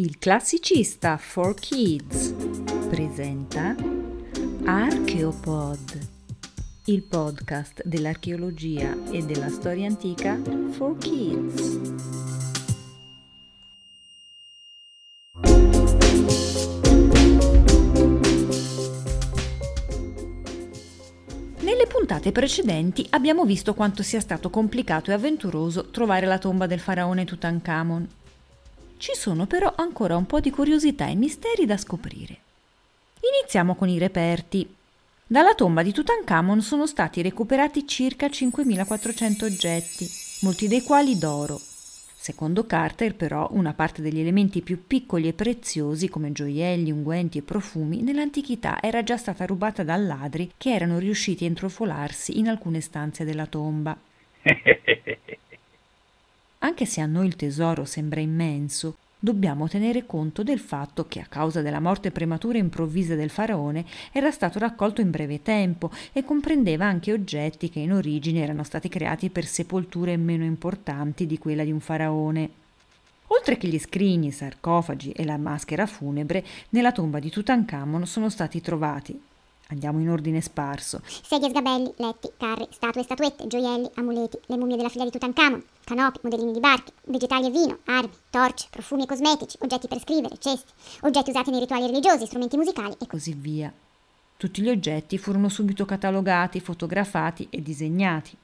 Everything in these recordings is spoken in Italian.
Il classicista for Kids presenta Archeopod, il podcast dell'archeologia e della storia antica for Kids. Nelle puntate precedenti abbiamo visto quanto sia stato complicato e avventuroso trovare la tomba del faraone Tutankhamon. Ci sono però ancora un po' di curiosità e misteri da scoprire. Iniziamo con i reperti. Dalla tomba di Tutankhamon sono stati recuperati circa 5400 oggetti, molti dei quali d'oro. Secondo Carter, però, una parte degli elementi più piccoli e preziosi, come gioielli, unguenti e profumi, nell'antichità era già stata rubata da ladri che erano riusciti a intrufolarsi in alcune stanze della tomba. Anche se a noi il tesoro sembra immenso, dobbiamo tenere conto del fatto che a causa della morte prematura e improvvisa del faraone era stato raccolto in breve tempo e comprendeva anche oggetti che in origine erano stati creati per sepolture meno importanti di quella di un faraone. Oltre che gli scrigni, i sarcofagi e la maschera funebre, nella tomba di Tutankhamon sono stati trovati Andiamo in ordine sparso. Sedie, sgabelli, letti, carri, statue, statuette, gioielli, amuleti, le mummie della figlia di Tutankhamon, canopi, modellini di barche, vegetali e vino, armi, torce, profumi e cosmetici, oggetti per scrivere, cesti, oggetti usati nei rituali religiosi, strumenti musicali e così via. Tutti gli oggetti furono subito catalogati, fotografati e disegnati.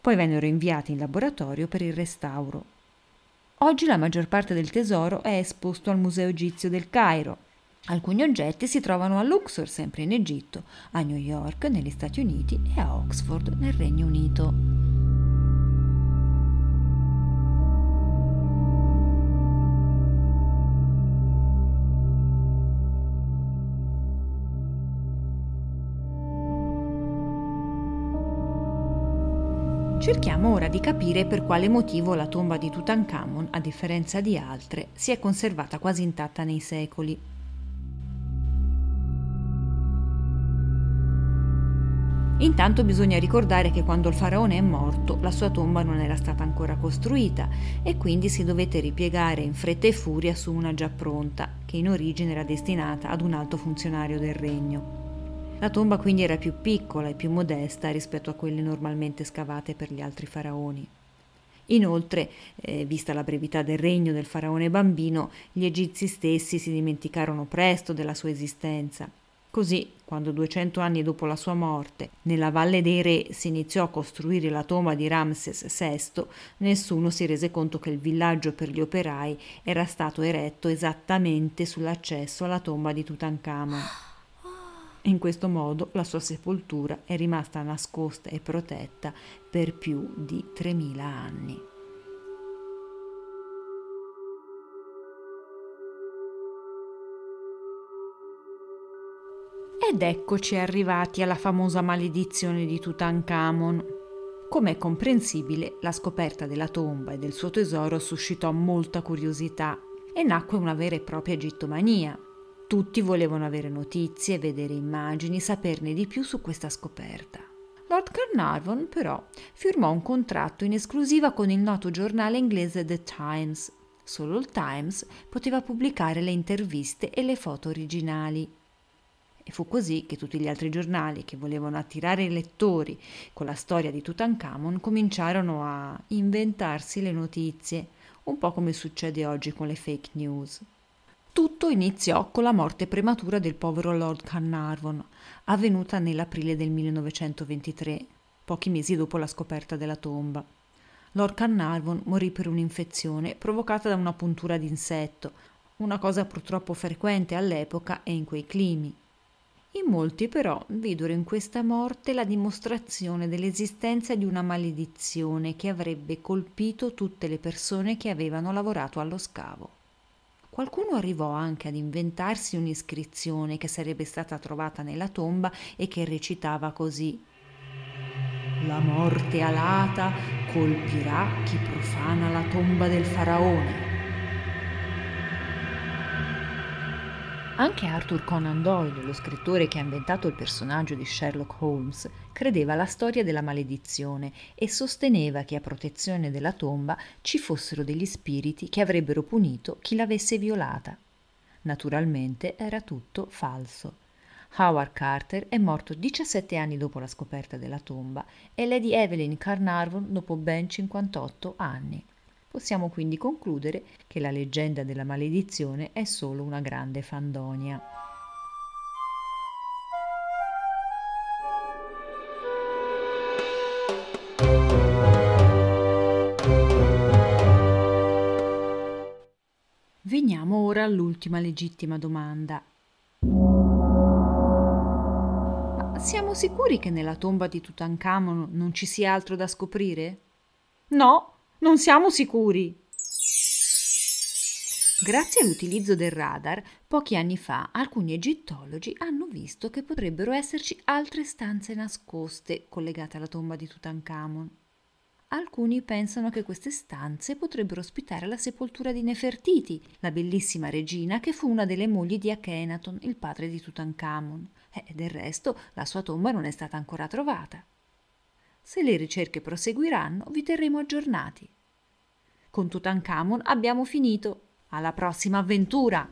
Poi vennero inviati in laboratorio per il restauro. Oggi la maggior parte del tesoro è esposto al Museo Egizio del Cairo, Alcuni oggetti si trovano a Luxor, sempre in Egitto, a New York, negli Stati Uniti e a Oxford, nel Regno Unito. Cerchiamo ora di capire per quale motivo la tomba di Tutankhamon, a differenza di altre, si è conservata quasi intatta nei secoli. Intanto bisogna ricordare che quando il faraone è morto la sua tomba non era stata ancora costruita e quindi si dovette ripiegare in fretta e furia su una già pronta, che in origine era destinata ad un alto funzionario del regno. La tomba quindi era più piccola e più modesta rispetto a quelle normalmente scavate per gli altri faraoni. Inoltre, eh, vista la brevità del regno del faraone bambino, gli egizi stessi si dimenticarono presto della sua esistenza Così, quando 200 anni dopo la sua morte, nella Valle dei Re si iniziò a costruire la tomba di Ramses VI, nessuno si rese conto che il villaggio per gli operai era stato eretto esattamente sull'accesso alla tomba di Tutankhamon. In questo modo la sua sepoltura è rimasta nascosta e protetta per più di 3000 anni. Ed eccoci arrivati alla famosa maledizione di Tutankhamon. Come è comprensibile, la scoperta della tomba e del suo tesoro suscitò molta curiosità e nacque una vera e propria egittomania. Tutti volevano avere notizie, vedere immagini, saperne di più su questa scoperta. Lord Carnarvon, però, firmò un contratto in esclusiva con il noto giornale inglese The Times. Solo il Times poteva pubblicare le interviste e le foto originali. E fu così che tutti gli altri giornali che volevano attirare i lettori con la storia di Tutankhamon cominciarono a inventarsi le notizie, un po' come succede oggi con le fake news. Tutto iniziò con la morte prematura del povero Lord Carnarvon, avvenuta nell'aprile del 1923, pochi mesi dopo la scoperta della tomba. Lord Carnarvon morì per un'infezione provocata da una puntura d'insetto, una cosa purtroppo frequente all'epoca e in quei climi. In molti però videro in questa morte la dimostrazione dell'esistenza di una maledizione che avrebbe colpito tutte le persone che avevano lavorato allo scavo. Qualcuno arrivò anche ad inventarsi un'iscrizione che sarebbe stata trovata nella tomba e che recitava così La morte alata colpirà chi profana la tomba del faraone. Anche Arthur Conan Doyle, lo scrittore che ha inventato il personaggio di Sherlock Holmes, credeva alla storia della maledizione e sosteneva che a protezione della tomba ci fossero degli spiriti che avrebbero punito chi l'avesse violata. Naturalmente era tutto falso. Howard Carter è morto 17 anni dopo la scoperta della tomba e Lady Evelyn Carnarvon dopo ben 58 anni. Possiamo quindi concludere che la leggenda della maledizione è solo una grande fandonia. Veniamo ora all'ultima legittima domanda. Ma siamo sicuri che nella tomba di Tutankhamon non ci sia altro da scoprire? No, non siamo sicuri. Grazie all'utilizzo del radar, pochi anni fa alcuni egittologi hanno visto che potrebbero esserci altre stanze nascoste collegate alla tomba di Tutankhamon. Alcuni pensano che queste stanze potrebbero ospitare la sepoltura di Nefertiti, la bellissima regina che fu una delle mogli di Akhenaton, il padre di Tutankhamon. E del resto la sua tomba non è stata ancora trovata. Se le ricerche proseguiranno, vi terremo aggiornati. Con Tutankhamon abbiamo finito. Alla prossima avventura!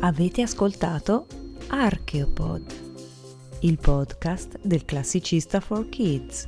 Avete ascoltato Archeopod, il podcast del classicista for kids.